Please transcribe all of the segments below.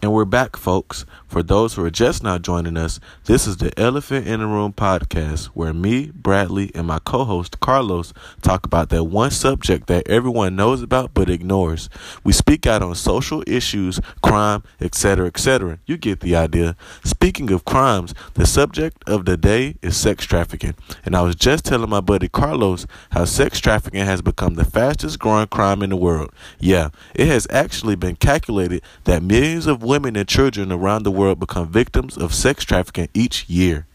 And we're back, folks. For those who are just now joining us, this is the Elephant in the Room podcast, where me, Bradley, and my co host Carlos talk about that one subject that everyone knows about but ignores. We speak out on social issues, crime, etc., etc. You get the idea. Speaking of crimes, the subject of the day is sex trafficking. And I was just telling my buddy Carlos how sex trafficking has become the fastest growing crime in the world. Yeah, it has actually been calculated that millions of women and children around the world become victims of sex trafficking each year.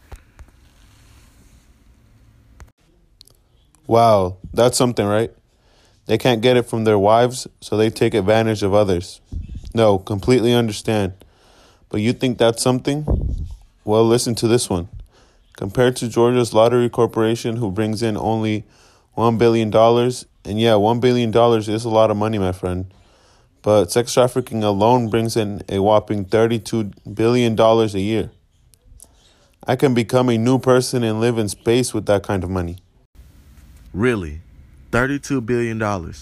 Wow, that's something, right? They can't get it from their wives, so they take advantage of others. No, completely understand. But you think that's something? Well, listen to this one. Compared to Georgia's Lottery Corporation, who brings in only $1 billion, and yeah, $1 billion is a lot of money, my friend but sex trafficking alone brings in a whopping $32 billion a year. I can become a new person and live in space with that kind of money. Really? $32 billion. Now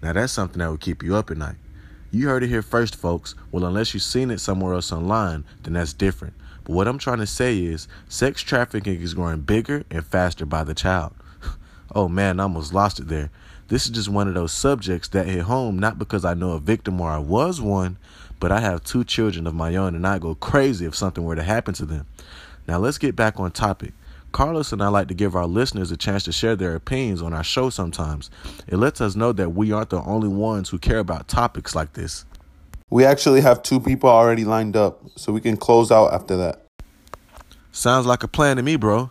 that's something that would keep you up at night. You heard it here first, folks. Well, unless you've seen it somewhere else online, then that's different. But what I'm trying to say is sex trafficking is growing bigger and faster by the child. oh man, I almost lost it there. This is just one of those subjects that hit home, not because I know a victim or I was one, but I have two children of my own and I go crazy if something were to happen to them. Now, let's get back on topic. Carlos and I like to give our listeners a chance to share their opinions on our show sometimes. It lets us know that we aren't the only ones who care about topics like this. We actually have two people already lined up, so we can close out after that. Sounds like a plan to me, bro.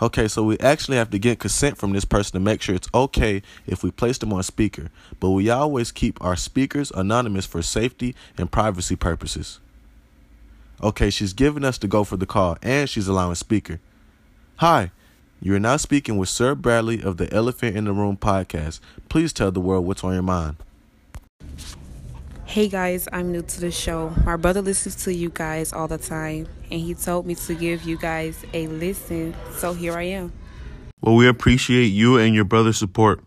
Okay, so we actually have to get consent from this person to make sure it's okay if we place them on speaker, but we always keep our speakers anonymous for safety and privacy purposes. Okay, she's giving us to go for the call and she's allowing speaker. Hi, you are now speaking with Sir Bradley of the Elephant in the Room podcast. Please tell the world what's on your mind. Hey guys, I'm new to the show. My brother listens to you guys all the time, and he told me to give you guys a listen, so here I am. Well, we appreciate you and your brother's support.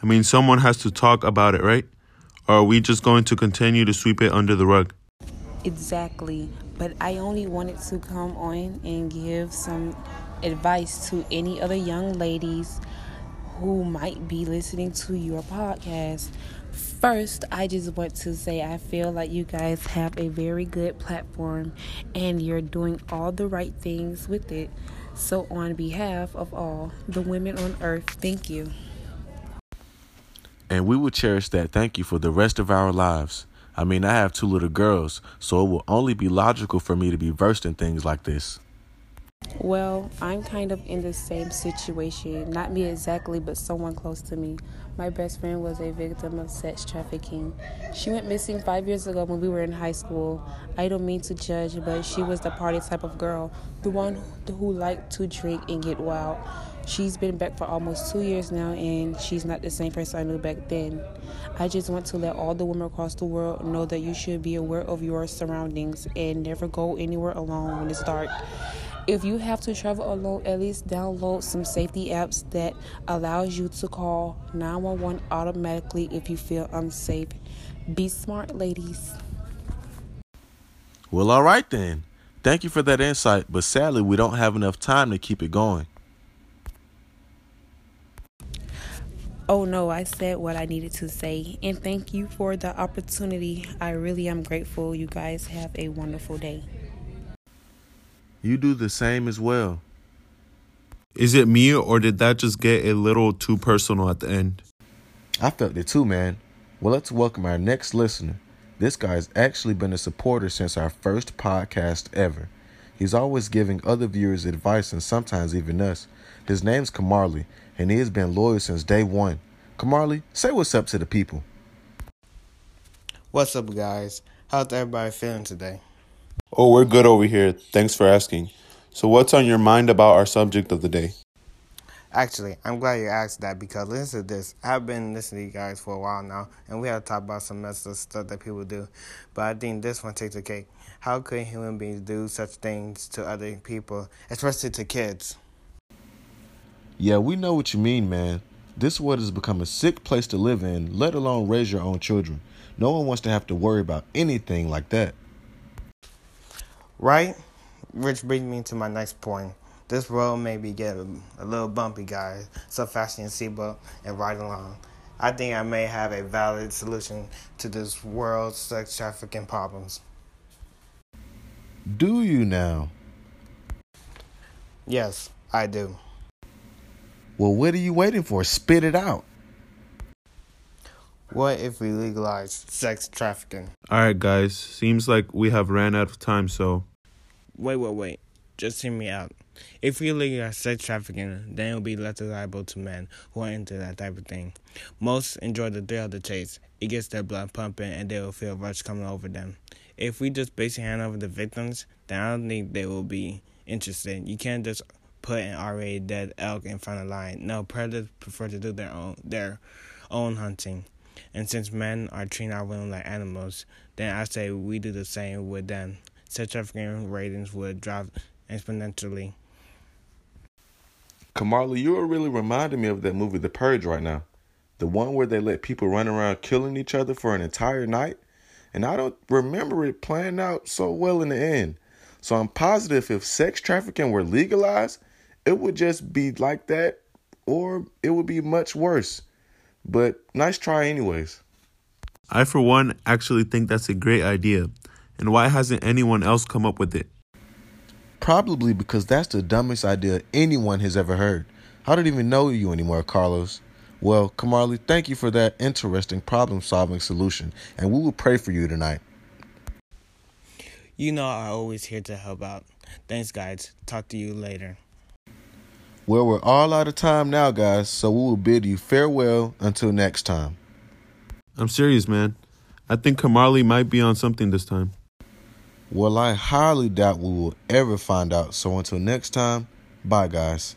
I mean, someone has to talk about it, right? Or are we just going to continue to sweep it under the rug? Exactly, but I only wanted to come on and give some advice to any other young ladies who might be listening to your podcast. First, I just want to say I feel like you guys have a very good platform and you're doing all the right things with it. So, on behalf of all the women on earth, thank you. And we will cherish that thank you for the rest of our lives. I mean, I have two little girls, so it will only be logical for me to be versed in things like this. Well, I'm kind of in the same situation. Not me exactly, but someone close to me. My best friend was a victim of sex trafficking. She went missing five years ago when we were in high school. I don't mean to judge, but she was the party type of girl, the one who liked to drink and get wild. She's been back for almost two years now, and she's not the same person I knew back then. I just want to let all the women across the world know that you should be aware of your surroundings and never go anywhere alone when it's dark if you have to travel alone, at least download some safety apps that allows you to call 911 automatically if you feel unsafe. Be smart, ladies. Well, all right then. Thank you for that insight, but sadly, we don't have enough time to keep it going. Oh no, I said what I needed to say. And thank you for the opportunity. I really am grateful. You guys have a wonderful day you do the same as well. Is it me or did that just get a little too personal at the end? I felt it too, man. Well, let's welcome our next listener. This guy's actually been a supporter since our first podcast ever. He's always giving other viewers advice and sometimes even us. His name's Kamarly, and he has been loyal since day one. Kamarly, say what's up to the people. What's up, guys? How's everybody feeling today? Oh, we're good over here. Thanks for asking. So, what's on your mind about our subject of the day? Actually, I'm glad you asked that because listen to this. I've been listening to you guys for a while now, and we have to talk about some messed up stuff that people do. But I think this one takes the cake. How could human beings do such things to other people, especially to kids? Yeah, we know what you mean, man. This world has become a sick place to live in, let alone raise your own children. No one wants to have to worry about anything like that. Right? Which brings me to my next point. This road may be getting a little bumpy, guys, so fasten your seatbelt and ride along. I think I may have a valid solution to this world sex trafficking problems. Do you now? Yes, I do. Well, what are you waiting for? Spit it out. What if we legalize sex trafficking? All right, guys. Seems like we have ran out of time, so Wait, wait, wait. Just hear me out. If we legalize sex trafficking, then it will be less liable to men who are into that type of thing. Most enjoy the thrill of the chase. It gets their blood pumping and they will feel rush coming over them. If we just basically hand over the victims, then I don't think they will be interested. You can't just put an already dead elk in front of lion. No, predators prefer to do their own their own hunting. And since men are treating our women like animals, then I say we do the same with them. Sex trafficking ratings would drop exponentially. Kamala, you are really reminding me of that movie The Purge right now. The one where they let people run around killing each other for an entire night. And I don't remember it playing out so well in the end. So I'm positive if sex trafficking were legalized, it would just be like that or it would be much worse. But nice try, anyways. I, for one, actually think that's a great idea. And why hasn't anyone else come up with it? Probably because that's the dumbest idea anyone has ever heard. I don't even know you anymore, Carlos. Well, Kamarli, thank you for that interesting problem solving solution, and we will pray for you tonight. You know I'm always here to help out. Thanks, guys. Talk to you later. Well, we're all out of time now, guys, so we will bid you farewell until next time. I'm serious, man. I think Kamarli might be on something this time. Well, I highly doubt we will ever find out, so until next time, bye, guys.